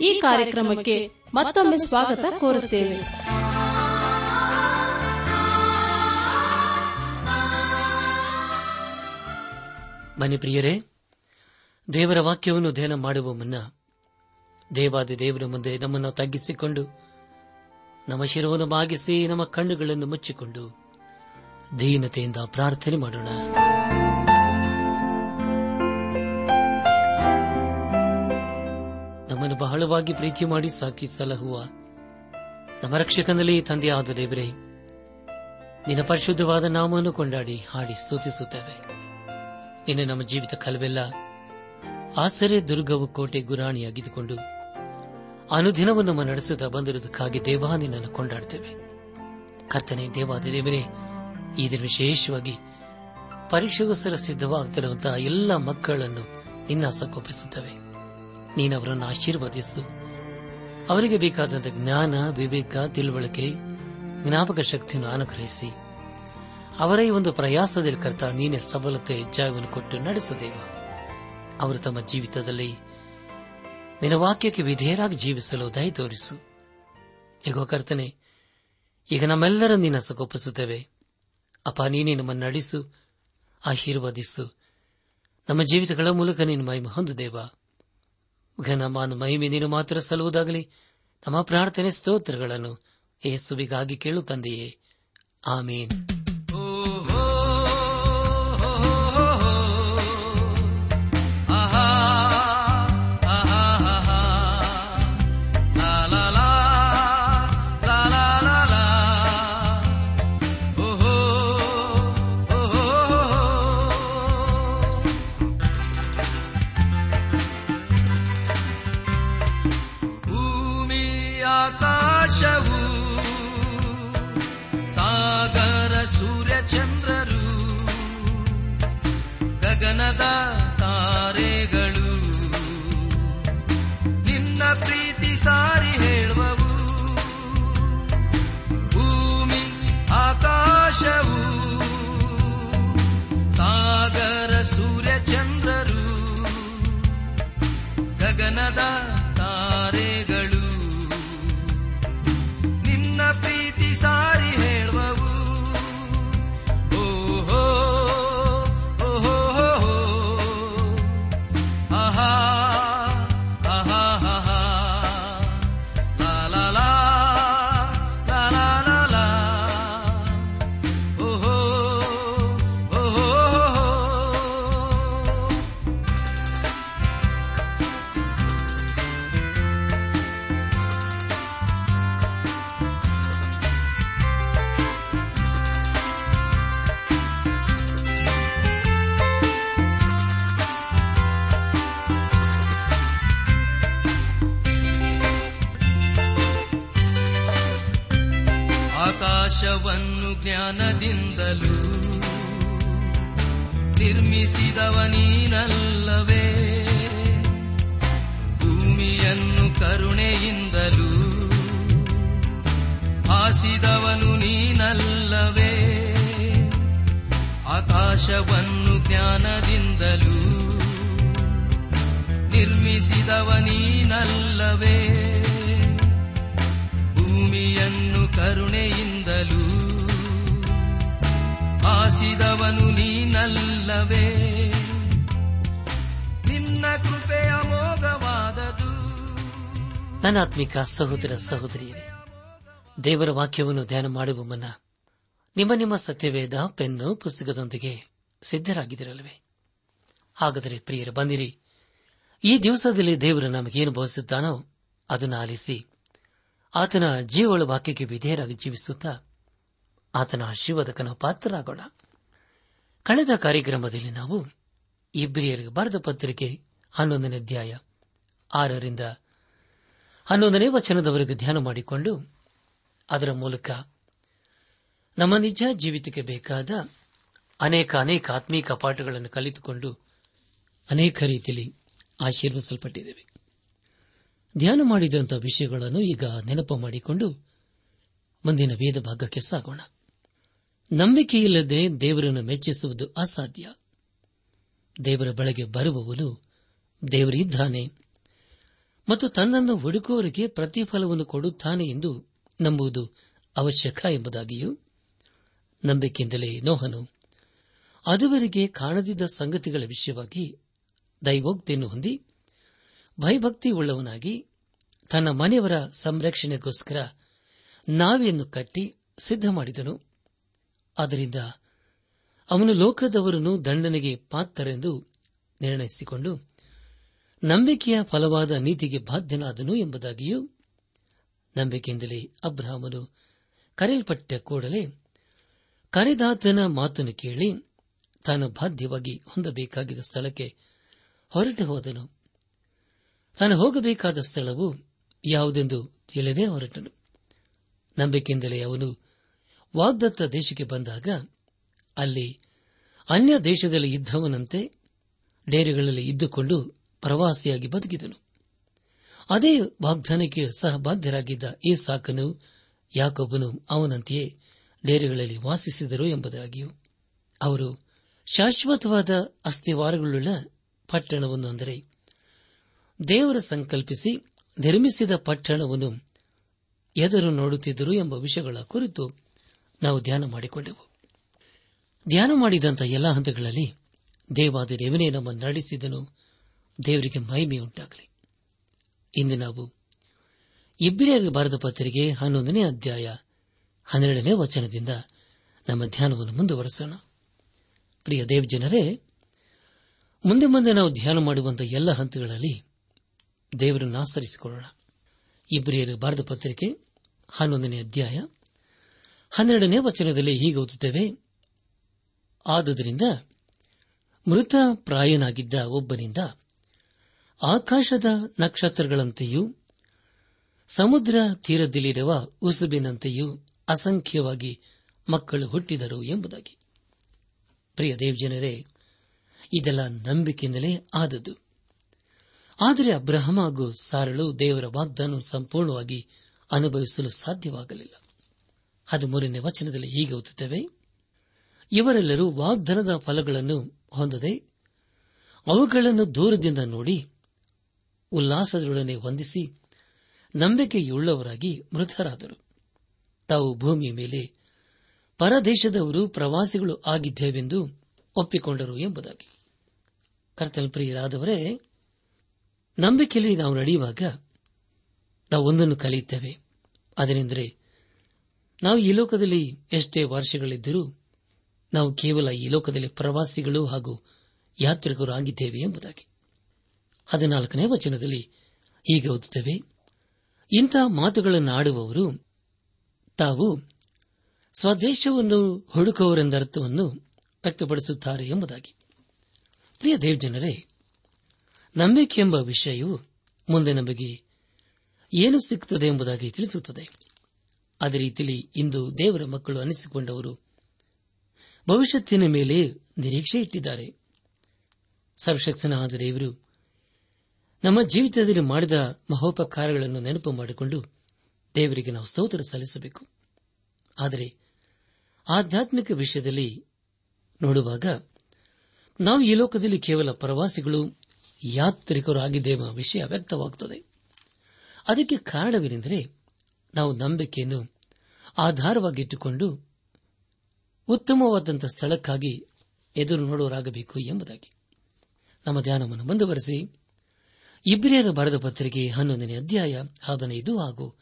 ಈ ಕಾರ್ಯಕ್ರಮಕ್ಕೆ ಮತ್ತೊಮ್ಮೆ ಸ್ವಾಗತ ಕೋರುತ್ತೇವೆ. ಬನ್ನಿ ಪ್ರಿಯರೇ, ದೇವರ ವಾಕ್ಯವನ್ನು ಧ್ಯಾನ ಮಾಡುವ ಮುನ್ನ ದೇವಾದಿ ದೇವರ ಮುಂದೆ ನಮ್ಮನ್ನು ತಗ್ಗಿಸಿಕೊಂಡು ನಮ್ಮ ಶಿರವನ್ನು ಬಾಗಿಸಿ ನಮ್ಮ ಕಣ್ಣುಗಳನ್ನು ಮುಚ್ಚಿಕೊಂಡು ದೀನತೆಯಿಂದ ಪ್ರಾರ್ಥನೆ ಮಾಡೋಣ. ನಮ್ಮನ್ನು ಬಹಳವಾಗಿ ಪ್ರೀತಿ ಮಾಡಿ ಸಾಕಿ ಸಲಹುವ ನಮ್ಮ ರಕ್ಷಕನಲ್ಲಿ ತಂದೆಯಾದ ದೇವರೇ, ನಿನ್ನ ಪರಿಶುದ್ಧವಾದ ನಾಮವನ್ನು ಕೊಂಡಾಡಿ ಹಾಡಿ ಸ್ತುತಿಸುತ್ತೇವೆ. ನಿನ್ನೆ ನಮ್ಮ ಜೀವಿತ ಕಲವೆಲ್ಲ ಆಸರೆ, ದುರ್ಗವು ಕೋಟೆ ಗುರಾಣಿಯಾಗಿದ್ದುಕೊಂಡು ಅನುದಿನವನ್ನು ನಮ್ಮ ನಡೆಸುತ್ತಾ ಬಂದಿರುವುದಕ್ಕಾಗಿ ದೇವಾ ನಿನ್ನನ್ನು ಕೊಂಡಾಡ್ತೇವೆ. ಕರ್ತನೆ ದೇವಾದ ದೇವರೇ, ಈ ದಿನ ವಿಶೇಷವಾಗಿ ಪರೀಕ್ಷೆಗೋಸ್ಕರ ಸಿದ್ಧವಾಗುತ್ತಿರುವಂತಹ ಎಲ್ಲ ಮಕ್ಕಳನ್ನು ನಿನ್ನ ಸಕ್ಕೊಪ್ಪಿಸುತ್ತವೆ ನೀನವರನ್ನು ಆಶೀರ್ವದಿಸು. ಅವರಿಗೆ ಬೇಕಾದಂತ ಜ್ಞಾನ, ವಿವೇಕ, ತಿಳುವಳಿಕೆ, ಜ್ಞಾಪಕ ಶಕ್ತಿಯನ್ನು ಅನುಗ್ರಹಿಸಿ. ಅವರ ಈ ಒಂದು ಪ್ರಯಾಸದಲ್ಲಿ ಕರ್ತ, ನೀನೆ ಸಬಲತೆ ಜಯವನ್ನು ಕೊಟ್ಟು ನಡೆಸುದೇವ ಅವರು ತಮ್ಮ ಜೀವಿತದಲ್ಲಿ ನಿನ್ನ ವಾಕ್ಯಕ್ಕೆ ವಿಧೇಯರಾಗಿ ಜೀವಿಸಲು ದಯ ತೋರಿಸು. ಈಗ ಕರ್ತನೆ, ಈಗ ನಮ್ಮೆಲ್ಲರ ನಿನ್ನ ಸಗೊಪ್ಪಿಸುತ್ತೇವೆ ಅಪ್ಪ, ನೀನೇ ನಮ್ಮನ್ನು ನಡೆಸು, ಆಶೀರ್ವದಿಸು. ನಮ್ಮ ಜೀವಿತಗಳ ಮೂಲಕ ನೀನು ಮೈಮ ಹೊಂದುದೇವ ಘನ ಮಾನು ಮಹಿಮೆ ನೀನು ಮಾತ್ರ ಸಲ್ಲುವುದಾಗಲಿ. ನಮ್ಮ ಪ್ರಾರ್ಥನೆ ಸ್ತೋತ್ರಗಳನ್ನು ಯೇಸುವಿಗಾಗಿ ಕೇಳು ತಂದೆಯೇ. ಆಮೇನ್. ಸಾಗರ ಸೂರ್ಯ ಚಂದ್ರರು ಗಗನದ ತಾರೆಗಳು. ನಿನ್ನ ಪ್ರೀತಿ ಸಾರಿ ಜ್ಞಾನದಿಂದಲೂ ನಿರ್ಮಿಸಿದವ ನೀನಲ್ಲವೇ. ಭೂಮಿಯನ್ನು ಕರುಣೆಯಿಂದಲೂ ಆಸಿದವನು ನೀನಲ್ಲವೇ. ಆಕಾಶವನ್ನು ಜ್ಞಾನದಿಂದಲೂ ನಿರ್ಮಿಸಿದವ ನೀನಲ್ಲವೇ. ಭೂಮಿಯನ್ನು ಕರುಣೆಯಿಂದಲೂ ಆಸಿದವನು ನೀನಲ್ಲವೇ. ನಿನ್ನ ಕೃಪೆಯ ಮೋಘವಾದದು ನನ್ನ ಆತ್ಮಿಕ ಸಹೋದರ ಸಹೋದರಿಯರೇ, ದೇವರ ವಾಕ್ಯವನ್ನು ಧ್ಯಾನ ಮಾಡುವ ಮುನ್ನ ನಿಮ್ಮ ನಿಮ್ಮ ಸತ್ಯವೇದ ಪೆನ್ನು ಪುಸ್ತಕದೊಂದಿಗೆ ಸಿದ್ದರಾಗಿದ್ದಿರಲ್ವೇ ಹಾಗಾದರೆ ಪ್ರಿಯರು, ಬಂದಿರಿ. ಈ ದಿವಸದಲ್ಲಿ ದೇವರು ನಮಗೇನು ಬೋಧಿಸುತ್ತಾನೋ ಅದನ್ನು ಆಲಿಸಿ, ಆತನ ಜೀವಳ ವಾಕ್ಯಕ್ಕೆ ವಿಧೇಯರಾಗಿ ಜೀವಿಸುತ್ತಾ ಆತನ ಶಿವದಕನ ಪಾತ್ರರಾಗೋಣ. ಕಳೆದ ಕಾರ್ಯಕ್ರಮದಲ್ಲಿ ನಾವು ಇಬ್ರಿಯರಿಗೆ ಬರೆದ ಪತ್ರಿಕೆ ಹನ್ನೊಂದನೇ ಅಧ್ಯಾಯ ಆರರಿಂದ ಹನ್ನೊಂದನೇ ವಚನದವರೆಗೆ ಧ್ಯಾನ ಮಾಡಿಕೊಂಡು ಅದರ ಮೂಲಕ ನಮ್ಮ ನಿಜ ಜೀವಿತಕ್ಕೆ ಬೇಕಾದ ಅನೇಕ ಅನೇಕ ಆತ್ಮೀಕ ಪಾಠಗಳನ್ನು ಕಲಿತುಕೊಂಡು ಅನೇಕ ರೀತಿಯಲ್ಲಿ ಆಶೀರ್ವಿಸಲ್ಪಟ್ಟಿದ್ದೇವೆ. ಧ್ಯಾನ ಮಾಡಿದಂಥ ವಿಷಯಗಳನ್ನು ಈಗ ನೆನಪು ಮಾಡಿಕೊಂಡು ಮುಂದಿನ ವೇದ ಭಾಗಕ್ಕೆ ಸಾಗೋಣ. ನಂಬಿಕೆಯಿಲ್ಲದೆ ದೇವರನ್ನು ಮೆಚ್ಚಿಸುವುದು ಅಸಾಧ್ಯ. ದೇವರ ಬಳಗೆ ಬರುವವನು ದೇವರಿದ್ದಾನೆ. ಮತ್ತು ತನ್ನನ್ನು ಹುಡುಕುವವರಿಗೆ ಪ್ರತಿಫಲವನ್ನು ಕೊಡುತ್ತಾನೆ ಎಂದು ನಂಬುವುದು ಅವಶ್ಯಕ ಎಂಬುದಾಗಿಯೂ ನಂಬಿಕೆಯಿಂದಲೇ ನೋಹನು, ಅದುವರೆಗೆ ಕಾಣದಿದ್ದ ಸಂಗತಿಗಳ ವಿಷಯವಾಗಿ ದೈವೋಕ್ತಿಯನ್ನು ಹೊಂದಿ ಭಯಭಕ್ತಿ ಉಳ್ಳವನಾಗಿ ತನ್ನ ಮನೆಯವರ ಸಂರಕ್ಷಣೆಗೋಸ್ಕರ ನಾವೆಯನ್ನು ಕಟ್ಟಿ ಸಿದ್ಧ ಮಾಡಿದನು ಆದ್ದರಿಂದ ಅವನು ಲೋಕದವರನ್ನು ದಂಡನೆಗೆ ಪಾತ್ರರೆಂದು ನಿರ್ಣಯಿಸಿಕೊಂಡು ನಂಬಿಕೆಯ ಫಲವಾದ ನೀತಿಗೆ ಬಾಧ್ಯನಾದನು ಎಂಬುದಾಗಿಯೂ ನಂಬಿಕೆಯಿಂದಲೇ ಅಬ್ರಹಾಮನು ಕರೆಯಲ್ಪಟ್ಟ ಕೂಡಲೇ ಕರೆದಾತನ ಮಾತನ್ನು ಕೇಳಿ ತಾನು ಬಾಧ್ಯವಾಗಿ ಹೊಂದಬೇಕಾಗಿದ್ದ ಸ್ಥಳಕ್ಕೆ ಹೊರಟು ಹೋದನು. ತಾನು ಹೋಗಬೇಕಾದ ಸ್ಥಳವು ಯಾವುದೆಂದು ತಿಳಿದೇ ಹೊರಟನು. ನಂಬಿಕೆಯಿಂದಲೇ ಅವನು ವಾಗ್ದತ್ತ ದೇಶಕ್ಕೆ ಬಂದಾಗ ಅಲ್ಲಿ ಅನ್ಯ ದೇಶದಲ್ಲಿ ಇದ್ದವನಂತೆ ಡೇರೆಗಳಲ್ಲಿ ಇದ್ದುಕೊಂಡು ಪ್ರವಾಸಿಯಾಗಿ ಬದುಕಿದನು. ಅದೇ ವಾಗ್ದಾನಕ್ಕೆ ಸಹಬಾಧ್ಯರಾಗಿದ್ದ ಈ ಸಾಕನು ಯಾಕೊಬ್ಬನು ಅವನಂತೆಯೇ ಡೇರೆಗಳಲ್ಲಿ ವಾಸಿಸಿದರು ಎಂಬುದಾಗಿಯೂ, ಅವರು ಶಾಶ್ವತವಾದ ಅಸ್ಥಿವಾರಗಳುಳ್ಳ ಪಟ್ಟಣವನ್ನು ಅಂದರೆ ದೇವರ ಸಂಕಲ್ಪಿಸಿ ನಿರ್ಮಿಸಿದ ಪಟ್ಟಣವನ್ನು ಎದುರು ನೋಡುತ್ತಿದ್ದರು ಎಂಬ ವಿಷಯಗಳ ಕುರಿತು ನಾವು ಧ್ಯಾನ ಮಾಡಿಕೊಂಡೆವು. ಧ್ಯಾನ ಮಾಡಿದಂಥ ಎಲ್ಲ ಹಂತಗಳಲ್ಲಿ ದೇವಾದ ದೇವನೇ ನಮ್ಮನ್ನು ನಡೆಸಿದನು. ದೇವರಿಗೆ ಮಹಿಮೆಯುಂಟಾಗಲಿ ಇಂದು ನಾವು ಇಬ್ರಿಯರಿಗೆ ಭಾರತ ಪತ್ರಿಕೆ ಹನ್ನೊಂದನೇ ಅಧ್ಯಾಯ ಹನ್ನೆರಡನೇ ವಚನದಿಂದ ನಮ್ಮ ಧ್ಯಾನವನ್ನು ಮುಂದುವರೆಸೋಣ. ಪ್ರಿಯ ದೇವಜನರೇ, ಮುಂದೆ ಮುಂದೆ ನಾವು ಧ್ಯಾನ ಮಾಡುವಂತಹ ಎಲ್ಲ ಹಂತಗಳಲ್ಲಿ ದೇವರನ್ನು ಆಚರಿಸಿಕೊಳ್ಳೋಣ. ಇಬ್ಬರಿಯರು ಬರೆದ ಪತ್ರಿಕೆ ಹನ್ನೊಂದನೇ ಅಧ್ಯಾಯ ಹನ್ನೆರಡನೇ ವಚನದಲ್ಲಿ ಹೀಗೆ ಓದುತ್ತೇವೆ. ಆದುದರಿಂದ ಮೃತ ಪ್ರಾಯನಾಗಿದ್ದ ಒಬ್ಬನಿಂದ ಆಕಾಶದ ನಕ್ಷತ್ರಗಳಂತೆಯೂ ಸಮುದ್ರ ತೀರದಲ್ಲಿರುವ ಉಸುಬಿನಂತೆಯೂ ಅಸಂಖ್ಯವಾಗಿ ಮಕ್ಕಳು ಹುಟ್ಟಿದರು ಎಂಬುದಾಗಿ. ಪ್ರಿಯ ದೇವಜನರೇ, ಇದೆಲ್ಲ ನಂಬಿಕೆಯಿಂದಲೇ ಆದದ್ದು. ಆದರೆ ಅಬ್ರಹಮ ಹಾಗೂ ಸಾರಳು ದೇವರ ವಾಗ್ದಾನ ಸಂಪೂರ್ಣವಾಗಿ ಅನುಭವಿಸಲು ಸಾಧ್ಯವಾಗಲಿಲ್ಲ. ಹದಿಮೂರನೇ ವಚನದಲ್ಲಿ ಹೀಗೆ ಓದುತ್ತೇವೆ. ಇವರೆಲ್ಲರೂ ವಾಗ್ದಾನದ ಫಲಗಳನ್ನು ಹೊಂದದೆ ಅವುಗಳನ್ನು ದೂರದಿಂದ ನೋಡಿ ಉಲ್ಲಾಸದೊಡನೆ ವಂದಿಸಿ ನಂಬಿಕೆಯುಳ್ಳವರಾಗಿ ಮೃತರಾದರು. ತಾವು ಭೂಮಿಯ ಮೇಲೆ ಪರದೇಶದವರು ಪ್ರವಾಸಿಗಳು ಆಗಿದ್ದೇವೆಂದು ಒಪ್ಪಿಕೊಂಡರು ಎಂಬುದಾಗಿ. ಕರ್ತಲ್ಪ್ರಿಯರಾದವರೇ ನಂಬಿಕೆಯಲ್ಲಿ ನಾವು ನಡೆಯುವಾಗ ನಾವು ಒಂದನ್ನು ಕಲಿಯುತ್ತೇವೆ. ಅದನೆಂದರೆ ನಾವು ಈ ಲೋಕದಲ್ಲಿ ಎಷ್ಟೇ ವರ್ಷಗಳಿದ್ದರೂ ನಾವು ಕೇವಲ ಈ ಲೋಕದಲ್ಲಿ ಪ್ರವಾಸಿಗಳು ಹಾಗೂ ಯಾತ್ರಿಕರು ಆಗಿದ್ದೇವೆ ಎಂಬುದಾಗಿ. ಹದಿನಾಲ್ಕನೇ ವಚನದಲ್ಲಿ ಹೀಗೆ ಓದುತ್ತೇವೆ, ಇಂಥ ಮಾತುಗಳನ್ನು ಆಡುವವರು ತಾವು ಸ್ವದೇಶವನ್ನು ಹುಡುಕುವರೆಂದರ್ಥವನ್ನು ವ್ಯಕ್ತಪಡಿಸುತ್ತಾರೆ ಎಂಬುದಾಗಿ. ಪ್ರಿಯ ದೇವಜನರೇ, ನಂಬಿಕೆ ಎಂಬ ವಿಷಯವು ಮುಂದೆ ನಮಗೆ ಏನು ಸಿಗುತ್ತದೆ ಎಂಬುದಾಗಿ ತಿಳಿಸುತ್ತದೆ. ಅದೇ ರೀತಿಯಲ್ಲಿ ಇಂದು ದೇವರ ಮಕ್ಕಳು ಅನಿಸಿಕೊಂಡವರು ಭವಿಷ್ಯತ್ತಿನ ಮೇಲೆ ನಿರೀಕ್ಷೆ ಇಟ್ಟಿದ್ದಾರೆ. ಸರ್ವಶಕ್ತನಾದ ದೇವರು, ನಮ್ಮ ಜೀವಿತದಲ್ಲಿ ಮಾಡಿದ ಮಹೋಪಕಾರಗಳನ್ನು ನೆನಪು ಮಾಡಿಕೊಂಡು ದೇವರಿಗೆ ನಾವು ಸ್ತೋತ್ರ ಸಲ್ಲಿಸಬೇಕು. ಆದರೆ ಆಧ್ಯಾತ್ಮಿಕ ವಿಷಯದಲ್ಲಿ ನೋಡುವಾಗ ನಾವು ಈ ಲೋಕದಲ್ಲಿ ಕೇವಲ ಪ್ರವಾಸಿಗಳು ಯಾತ್ರಿಕರು ಆಗಿದ್ದೇವ ವಿಷಯ ವ್ಯಕ್ತವಾಗುತ್ತದೆ. ಅದಕ್ಕೆ ಕಾರಣವೇನೆಂದರೆ ನಾವು ನಂಬಿಕೆಯನ್ನು ಆಧಾರವಾಗಿಟ್ಟುಕೊಂಡು ಉತ್ತಮವಾದಂಥ ಸ್ಥಳಕ್ಕಾಗಿ ಎದುರು ನೋಡುವರಾಗಬೇಕು ಎಂಬುದಾಗಿ. ನಮ್ಮ ಧ್ಯಾನವನ್ನು ಮುಂದುವರೆಸಿ. ಇಬ್ರಿಯರ ಬರೆದ ಪತ್ರಿಕೆ ಹನ್ನೊಂದನೇ ಅಧ್ಯಾಯ ಹದಿನೈದು ಹಾಗೂ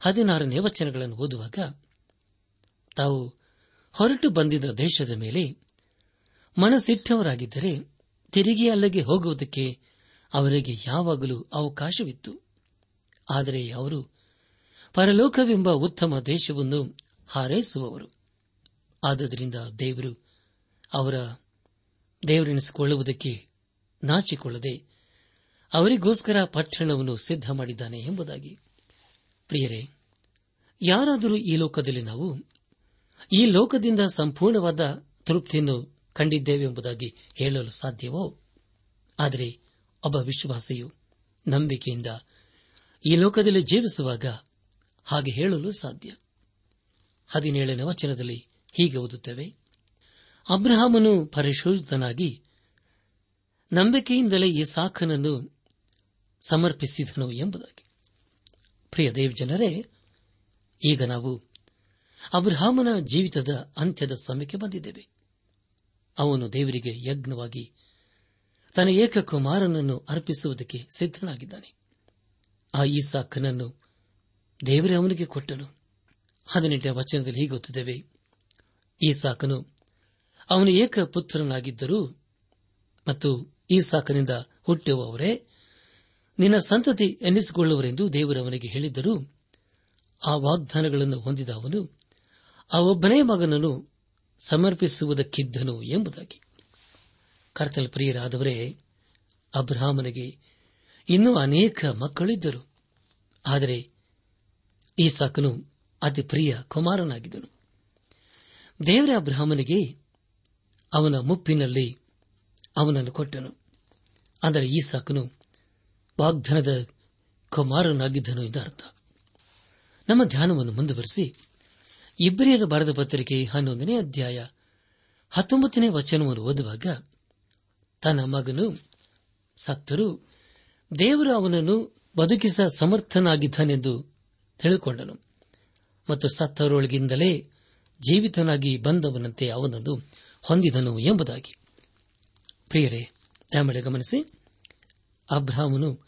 ಹದಿನಾರನೇ ವಚನಗಳನ್ನು ಓದುವಾಗ ತಾವು ಹೊರಟು ಬಂದಿದ್ದ ದೇಶದ ಮೇಲೆ ಮನಸ್ಸಿಟ್ಟವರಾಗಿದ್ದರೆ ತಿರುಗಿ ಅಲ್ಲಿಗೆ ಹೋಗುವುದಕ್ಕೆ ಅವರಿಗೆ ಯಾವಾಗಲೂ ಅವಕಾಶವಿತ್ತು. ಆದರೆ ಅವರು ಪರಲೋಕವೆಂಬ ಉತ್ತಮ ದೇಶವನ್ನು ಹಾರೈಸುವವರು. ಆದ್ದರಿಂದ ದೇವರು ಅವರ ದೇವರೆನಿಸಿಕೊಳ್ಳುವುದಕ್ಕೆ ನಾಚಿಕೊಳ್ಳದೆ ಅವರಿಗೋಸ್ಕರ ಪಟ್ಟಣವನ್ನು ಸಿದ್ಧ ಮಾಡಿದ್ದಾನೆ ಎಂಬುದಾಗಿ. ಪ್ರಿಯರೇ, ಯಾರಾದರೂ ಈ ಲೋಕದಲ್ಲಿ ನಾವು ಈ ಲೋಕದಿಂದ ಸಂಪೂರ್ಣವಾದ ತೃಪ್ತಿಯನ್ನು ಕಂಡಿದ್ದೇವೆ ಎಂಬುದಾಗಿ ಹೇಳಲು ಸಾಧ್ಯವೋ? ಆದರೆ, ಒಬ್ಬ ವಿಶ್ವಾಸಿಯು ನಂಬಿಕೆಯಿಂದ ಈ ಲೋಕದಲ್ಲಿ ಜೀವಿಸುವಾಗ ಹಾಗೆ ಹೇಳಲು ಸಾಧ್ಯ. ಹದಿನೇಳನೇ ವಚನದಲ್ಲಿ ಹೀಗೆ ಓದುತ್ತೇವೆ. ಅಬ್ರಹಾಮನು ಪರಿಶೋಧಿತನಾಗಿ ನಂಬಿಕೆಯಿಂದಲೇ ಈ ಸಾಖನನ್ನು ಸಮರ್ಪಿಸಿದನು ಎಂಬುದಾಗಿ. ಪ್ರಿಯ ದೇವ್ ಜನರೇ, ಈಗ ನಾವು ಅಬ್ರಹಾಮನ ಜೀವಿತದ ಅಂತ್ಯದ ಸಮಯಕ್ಕೆ ಬಂದಿದ್ದೇವೆ. ಅವನು ದೇವರಿಗೆ ಯಜ್ಞವಾಗಿ ತನ್ನ ಏಕಕುಮಾರನನ್ನು ಅರ್ಪಿಸುವುದಕ್ಕೆ ಸಿದ್ದನಾಗಿದ್ದಾನೆ ಆ ಈ ಸಾಕನನ್ನು ದೇವರೇ ಅವನಿಗೆ ಕೊಟ್ಟನು. ಹದಿನೆಂಟನೇ ವಚನದಲ್ಲಿ ಹೀಗೆ ಗೊತ್ತಿದ್ದೇವೆ. ಈ ಸಾಕನು ಅವನು ಏಕ ಪುತ್ರನಾಗಿದ್ದರು ಮತ್ತು ಈ ಸಾಕನಿಂದ ಹುಟ್ಟುವವರೇ ನಿನ್ನ ಸಂತತಿ ಎನ್ನಿಸಿಕೊಳ್ಳುವರೆಂದು ದೇವರವನಿಗೆ ಹೇಳಿದ್ದರೂ, ಆ ವಾಗ್ದಾನಗಳನ್ನು ಹೊಂದಿದ ಅವನು, ಆ ಒಬ್ಬನೇ ಮಗನನ್ನು ಸಮರ್ಪಿಸುವುದಕ್ಕಿದ್ದನು ಎಂಬುದಾಗಿ. ಕರ್ತನ ಪ್ರಿಯರಾದವರೇ, ಅಬ್ರಹಾಮನಿಗೆ ಇನ್ನೂ ಅನೇಕ ಮಕ್ಕಳಿದ್ದರು. ಆದರೆ ಈ ಸಾಕನು ಅತಿ ಪ್ರಿಯ ಕುಮಾರನಾಗಿದ್ದನು. ದೇವರ ಬ್ರಾಹ್ಮನಿಗೆ ಅವನ ಮುಪ್ಪಿನಲ್ಲಿ ಅವನನ್ನು ಕೊಟ್ಟನು. ಅಂದರೆ ಈ ಸಾಕನು ವಾಗ್ದಾನದ ಕುಮಾರನಾಗಿದ್ದನು ಎಂದು ಅರ್ಥ. ನಮ್ಮ ಧ್ಯಾನವನ್ನು ಮುಂದುವರೆಸಿ ಇಬ್ಬರಿಯರ ಭಾರತ ಪತ್ರಿಕೆ ಹನ್ನೊಂದನೇ ಅಧ್ಯಾಯ ಹತ್ತೊಂಬತ್ತನೇ ವಚನವನ್ನು ಓದುವಾಗ, ತನ್ನ ಮಗನು ಸತ್ತರು ದೇವರು ಅವನನ್ನು ಬದುಕಿಸ ಸಮರ್ಥನಾಗಿದ್ದಾನೆಂದು ತಿಳಿದುಕೊಂಡನು ಮತ್ತು ಸತ್ತವರೊಳಗಿಂದಲೇ ಜೀವಿತನಾಗಿ ಬಂದವನಂತೆ ಅವನನ್ನು ಹೊಂದಿದನು ಎಂಬುದಾಗಿ. ಪ್ರಿಯರೇ ಆಮೇಲೆ ಗಮನಿಸಿ. ಅಬ್ರಾಹ್ಮನು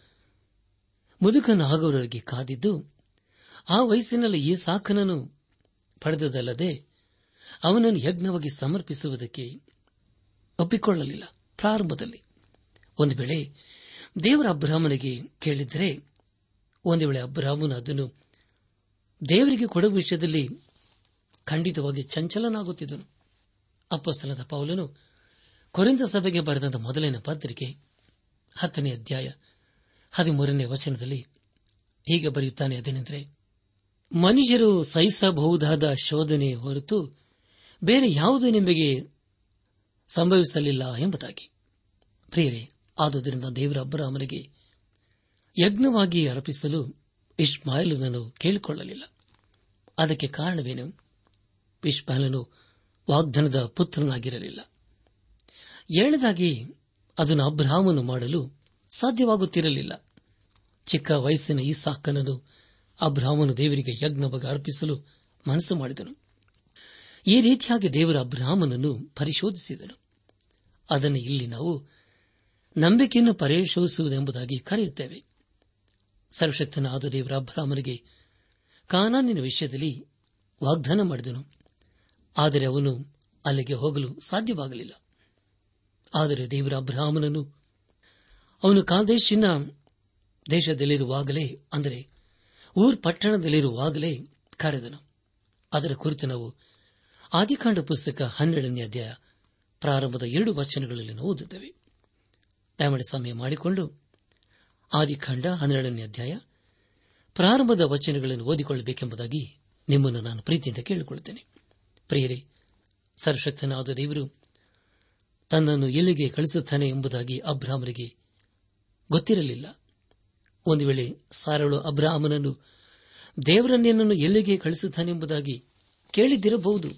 ಮುದುಕನಾಗುವವರೆಗೆ ಕಾದಿದ್ದು, ಆ ವಯಸ್ಸಿನಲ್ಲಿ ಈ ಸಾಕನನ್ನು ಪಡೆದದಲ್ಲದೆ ಅವನನ್ನು ಯಜ್ಞವಾಗಿ ಸಮರ್ಪಿಸುವುದಕ್ಕೆ ಒಪ್ಪಿಕೊಳ್ಳಲಿಲ್ಲ ಪ್ರಾರಂಭದಲ್ಲಿ. ಒಂದು ವೇಳೆ ದೇವರ ಅಬ್ರಾಹ್ಮನಿಗೆ ಕೇಳಿದರೆ, ಒಂದು ವೇಳೆ ಅಬ್ರಾಹ್ಮನು ಅದನ್ನು ದೇವರಿಗೆ ಕೊಡುವ ವಿಷಯದಲ್ಲಿ ಖಂಡಿತವಾಗಿ ಚಂಚಲನಾಗುತ್ತಿದ್ದನು. ಅಪ್ಪಸ್ತನದ ಪೌಲನು ಕೊರಿಂದ ಸಭೆಗೆ ಬರೆದ ಮೊದಲಿನ ಪತ್ರಿಕೆ ಹತ್ತನೇ ಅಧ್ಯಾಯ ಹದಿಮೂರನೇ ವಚನದಲ್ಲಿ ಹೀಗೆ ಬರೆಯುತ್ತಾನೆ ಅದೇನೆಂದರೆ, ಮನುಷ್ಯರು ಸಹಿಸಬಹುದಾದ ಶೋಧನೆ ಹೊರತು ಬೇರೆ ಯಾವುದೂ ನಿಮಗೆ ಸಂಭವಿಸಲಿಲ್ಲ ಎಂಬುದಾಗಿ. ಪ್ರಿಯರೇ, ಆದುದರಿಂದ ದೇವರ ಅಬ್ರಾಹ್ಮನಿಗೆ ಯಜ್ಞವಾಗಿ ಅರ್ಪಿಸಲು ಇಷ್ಮಾಯಲನನ್ನು ಕೇಳಿಕೊಳ್ಳಲಿಲ್ಲ. ಅದಕ್ಕೆ ಕಾರಣವೇನು? ಇಷ್ಮಾಯಲನು ವಾಗ್ದಾನದ ಪುತ್ರನಾಗಿರಲಿಲ್ಲ. ಏಳದಾಗಿ ಅದನ್ನು ಅಬ್ರಹಾಮನು ಮಾಡಲು ಸಾಧ್ಯವಾಗುತ್ತಿರಲಿಲ್ಲ. ಚಿಕ್ಕ ವಯಸ್ಸಿನ ಈ ಸಾಕನನ್ನು ಅಬ್ರಾಹ್ಮನು ದೇವರಿಗೆ ಯಜ್ಞವಾಗಿ ಅರ್ಪಿಸಲು ಮನಸ್ಸು ಮಾಡಿದನು. ಈ ರೀತಿಯಾಗಿ ದೇವರ ಅಬ್ರಹಾಮನನ್ನು ಪರಿಶೋಧಿಸಿದನು. ಅದನ್ನು ಇಲ್ಲಿ ನಾವು ನಂಬಿಕೆಯನ್ನು ಪರಿಶೋಧಿಸುವುದೆಂಬುದಾಗಿ ಕರೆಯುತ್ತೇವೆ. ಸರ್ವಶಕ್ತನಾದ ದೇವರ ಅಬ್ರಾಹ್ಮನಿಗೆ ಕಾನಾನಿನ ವಿಷಯದಲ್ಲಿ ವಾಗ್ದಾನ ಮಾಡಿದನು. ಆದರೆ ಅವನು ಅಲ್ಲಿಗೆ ಹೋಗಲು ಸಾಧ್ಯವಾಗಲಿಲ್ಲ. ಆದರೆ ದೇವರ ಅವನು ಕಾದೇಶಿನ ದೇಶದಲ್ಲಿರುವಾಗಲೇ, ಅಂದರೆ ಊರ್ ಪಟ್ಟಣದಲ್ಲಿರುವಾಗಲೇ ಕರೆದನು. ಅದರ ಕುರಿತು ನಾವು ಆದಿಕಾಂಡ ಪುಸ್ತಕ ಹನ್ನೆರಡನೇ ಅಧ್ಯಾಯ ಪ್ರಾರಂಭದ ಎರಡು ವಚನಗಳಲ್ಲಿ ನಾವು ಓದುತ್ತೇವೆ. ದಯಮಾಡಿ ಸಮಯ ಮಾಡಿಕೊಂಡು ಆದಿಕಾಂಡ ಹನ್ನೆರಡನೇ ಅಧ್ಯಾಯ. ಪ್ರಾರಂಭದ ವಚನಗಳನ್ನು ಓದಿಕೊಳ್ಳಬೇಕೆಂಬುದಾಗಿ ನಿಮ್ಮನ್ನು ನಾನು ಪ್ರೀತಿಯಿಂದ ಕೇಳಿಕೊಳ್ಳುತ್ತೇನೆ. ಪ್ರಿಯರೇ, ಸರ್ವಶಕ್ತನಾದ ದೇವರು ತನ್ನನ್ನು ಎಲ್ಲಿಗೆ ಕಳಿಸುತ್ತಾನೆ ಎಂಬುದಾಗಿ ಅಬ್ರಾಹ್ಮನಿಗೆ ಗೊತ್ತಿರಲಿಲ್ಲ. ಒಂದು ವೇಳೆ ಸಾರಳು ಅಬ್ರಾಹ್ಮನನ್ನು ದೇವರನ್ನೇನನ್ನು ಎಲ್ಲಿಗೆ ಕಳಿಸುತ್ತಾನೆಂಬುದಾಗಿ ಕೇಳಿದ್ದಿರಬಹುದು.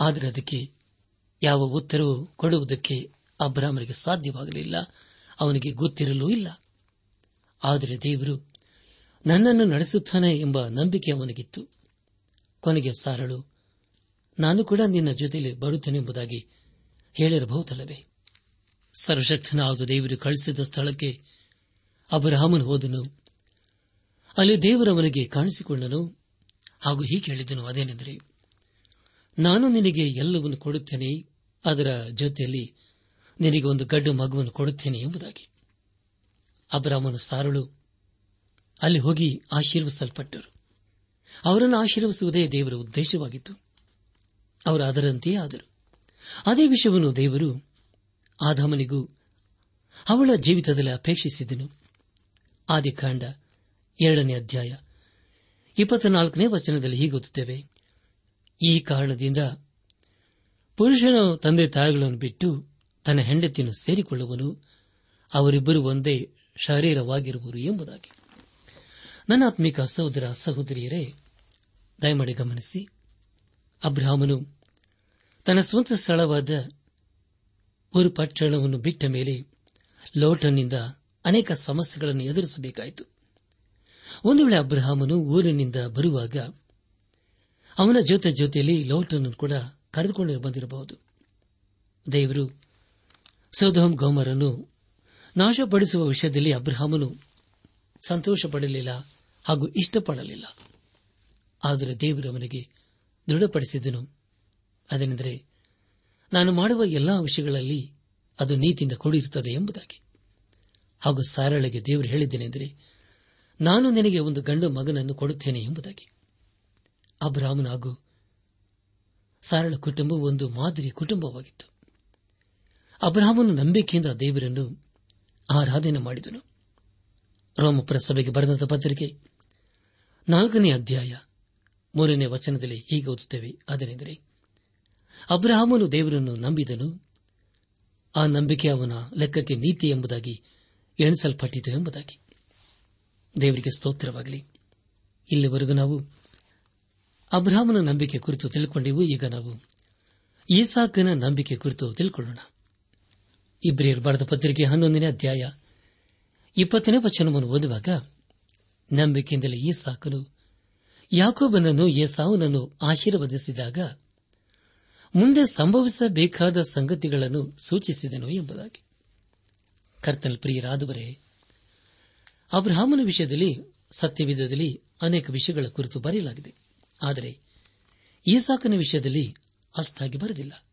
ಆದರೆ ಅದಕ್ಕೆ ಯಾವ ಉತ್ತರವೂ ಕೊಡುವುದಕ್ಕೆ ಅಬ್ರಾಹ್ಮನಿಗೆ ಸಾಧ್ಯವಾಗಲಿಲ್ಲ. ಅವನಿಗೆ ಗೊತ್ತಿರಲೂ ಇಲ್ಲ. ಆದರೆ ದೇವರು ನನ್ನನ್ನು ನಡೆಸುತ್ತಾನೆ ಎಂಬ ನಂಬಿಕೆ ಅವನಿಗಿತ್ತು. ಕೊನೆಗೆ ಸಾರಳು, ನಾನು ಕೂಡ ನಿನ್ನ ಜೊತೆಯಲ್ಲಿ ಬರುತ್ತೇನೆಂಬುದಾಗಿ ಹೇಳಿರಬಹುದಲ್ಲವೇ? ಸರ್ವಶಕ್ತನಾದ ದೇವರು ಕಳಿಸಿದ ಸ್ಥಳಕ್ಕೆ ಅಬ್ರಹಾಮನು ಹೋದನು. ಅಲ್ಲಿ ದೇವರವನಿಗೆ ಕಾಣಿಸಿಕೊಂಡನು ಹಾಗೂ ಹೀಗೆ ಹೇಳಿದನು ಅದೇನೆಂದರೆ, ನಾನು ನಿನಗೆ ಎಲ್ಲವನ್ನು ಕೊಡುತ್ತೇನೆ, ಅದರ ಜೊತೆಯಲ್ಲಿ ನಿನಗೆ ಒಂದು ಗಡ್ಡು ಮಗುವನ್ನು ಕೊಡುತ್ತೇನೆ ಎಂಬುದಾಗಿ. ಅಬ್ರಾಹ್ಮನು ಸಾರಳು. ಅಲ್ಲಿ ಹೋಗಿ ಆಶೀರ್ವಿಸಲ್ಪಟ್ಟರು. ಅವರನ್ನು ಆಶೀರ್ವಿಸುವುದೇ ದೇವರ ಉದ್ದೇಶವಾಗಿತ್ತು. ಅವರು ಅದರಂತೆಯೇ ಆದರು. ಅದೇ ವಿಷಯವನ್ನು ದೇವರು ಆಧಾಮನಿಗೂ ಅವಳ ಜೀವಿತದಲ್ಲಿ ಅಪೇಕ್ಷಿಸಿದನು. ಆದಿಕಾಂಡ ಎರಡನೇ ಅಧ್ಯಾಯ ಇಪ್ಪತ್ನಾಲ್ಕನೇ ವಚನದಲ್ಲಿ ಹೀಗೆ ಓದುತ್ತೇವೆ. ಈ ಕಾರಣದಿಂದ ಪುರುಷನು ತಂದೆ ತಾಯಿಗಳನ್ನು ಬಿಟ್ಟು ತನ್ನ ಹೆಂಡತಿಯನ್ನು ಸೇರಿಕೊಳ್ಳುವನು. ಅವರಿಬ್ಬರು ಒಂದೇ ಶರೀರವಾಗಿರುವರು ಎಂಬುದಾಗಿ. ನನ್ನ ಆತ್ಮಿಕ ಸಹೋದರ ಸಹೋದರಿಯರೇ, ದಯಮಾಡಿ ಗಮನಿಸಿ, ಅಬ್ರಹಾಮನು ತನ್ನ ಸ್ವಂತ ಸ್ಥಳವಾದ ಒಂದು ಪಟ್ಟಣವನ್ನು ಬಿಟ್ಟ ಮೇಲೆ ಲೋಟನ್ನಿಂದ ಅನೇಕ ಸಮಸ್ಯೆಗಳನ್ನು ಎದುರಿಸಬೇಕಾಯಿತು. ಒಂದು ವೇಳೆ ಅಬ್ರಹಾಮನು ಊರಿನಿಂದ ಬರುವಾಗ ಅವನ ಜೊತೆ ಜೊತೆಯಲ್ಲಿ ಲೋಟನ್ನು ಕೂಡ ಕರೆದುಕೊಂಡು ಬಂದಿರಬಹುದು. ದೇವರು ಸೌದೋಮ್ ಗೌಮರನ್ನು ನಾಶಪಡಿಸುವ ವಿಷಯದಲ್ಲಿ ಅಬ್ರಹಾಮನು ಸಂತೋಷಪಡಲಿಲ್ಲ ಹಾಗೂ ಇಷ್ಟಪಡಲಿಲ್ಲ. ಆದರೆ ದೇವರು ಅವನಿಗೆ ದೃಢಪಡಿಸಿದನು. ಅದೇನೆಂದರೆ, ನಾನು ಮಾಡುವ ಎಲ್ಲಾ ವಿಷಯಗಳಲ್ಲಿ ಅದು ನೀತಿಯಿಂದ ಕೂಡಿರುತ್ತದೆ ಎಂಬುದಾಗಿ. ಹಾಗೂ ಸಾರಳೆಗೆ ದೇವರು ಹೇಳಿದ್ದೇನೆಂದರೆ, ನಾನು ನಿನಗೆ ಒಂದು ಗಂಡು ಮಗನನ್ನು ಕೊಡುತ್ತೇನೆ ಎಂಬುದಾಗಿ. ಅಬ್ರಾಹ್ಮನ ಹಾಗೂ ಸಾರಳ ಕುಟುಂಬವು ಒಂದು ಮಾದರಿ ಕುಟುಂಬವಾಗಿತ್ತು. ಅಬ್ರಾಹ್ಮನು ನಂಬಿಕೆಯಿಂದ ದೇವರನ್ನು ಆರಾಧನೆ ಮಾಡಿದನು. ರೋಮಪುರ ಸಭೆಗೆ ಬರೆದಂತ ಪತ್ರಿಕೆ, ನಾಲ್ಕನೇ ಅಧ್ಯಾಯ, ಮೂರನೇ ವಚನದಲ್ಲಿ ಹೀಗೆ ಓದುತ್ತೇವೆ. ಅದನೆಂದರೆ, ಅಬ್ರಹಾಮನು ದೇವರನ್ನು ನಂಬಿದನು, ಆ ನಂಬಿಕೆ ಅವನ ಲೆಕ್ಕಕ್ಕೆ ನೀತಿ ಎಂಬುದಾಗಿ ಎಣಿಸಲ್ಪಟ್ಟಿತು ಎಂಬುದಾಗಿ. ದೇವರಿಗೆ ಸ್ತೋತ್ರವಾಗಲಿ. ಇಲ್ಲಿವರೆಗೂ ನಾವು ಅಬ್ರಹಾಮನ ನಂಬಿಕೆ ಕುರಿತು ತಿಳ್ಕೊಂಡೆವು, ಈಗ ನಾವು ಈಸಾಕನ ನಂಬಿಕೆ ಕುರಿತು ತಿಳ್ಕೊಳ್ಳೋಣ. ಇಬ್ರಿಯರ್ ಬರೆದ ಪತ್ರಿಕೆ ಹನ್ನೊಂದನೇ ಅಧ್ಯಾಯ ಇಪ್ಪತ್ತನೇ ವಚನವನ್ನು ಓದುವಾಗ ನಂಬಿಕೆಯಿಂದಲೇ ಈ ಸಾಕನು ಯಾಕೋಬನನ್ನು ಸಾವುನನ್ನು ಆಶೀರ್ವದಿಸಿದಾಗ ಮುಂದೆ ಸಂಭವಿಸಬೇಕಾದ ಸಂಗತಿಗಳನ್ನು ಸೂಚಿಸಿದನು ಎಂಬುದಾಗಿ. ಕರ್ತನ ಪ್ರಿಯರಾದವರೇ, ಅಬ್ರಹಾಮನ ವಿಷಯದಲ್ಲಿ, ಸತ್ಯವಿಧದಲ್ಲಿ ಅನೇಕ ವಿಷಯಗಳ ಕುರಿತು ಬರೆಯಲಾಗಿದೆ. ಆದರೆ ಈ ಸಾಕನ ವಿಷಯದಲ್ಲಿ ಅಷ್ಟಾಗಿ ಬರೆದಿಲ್ಲ.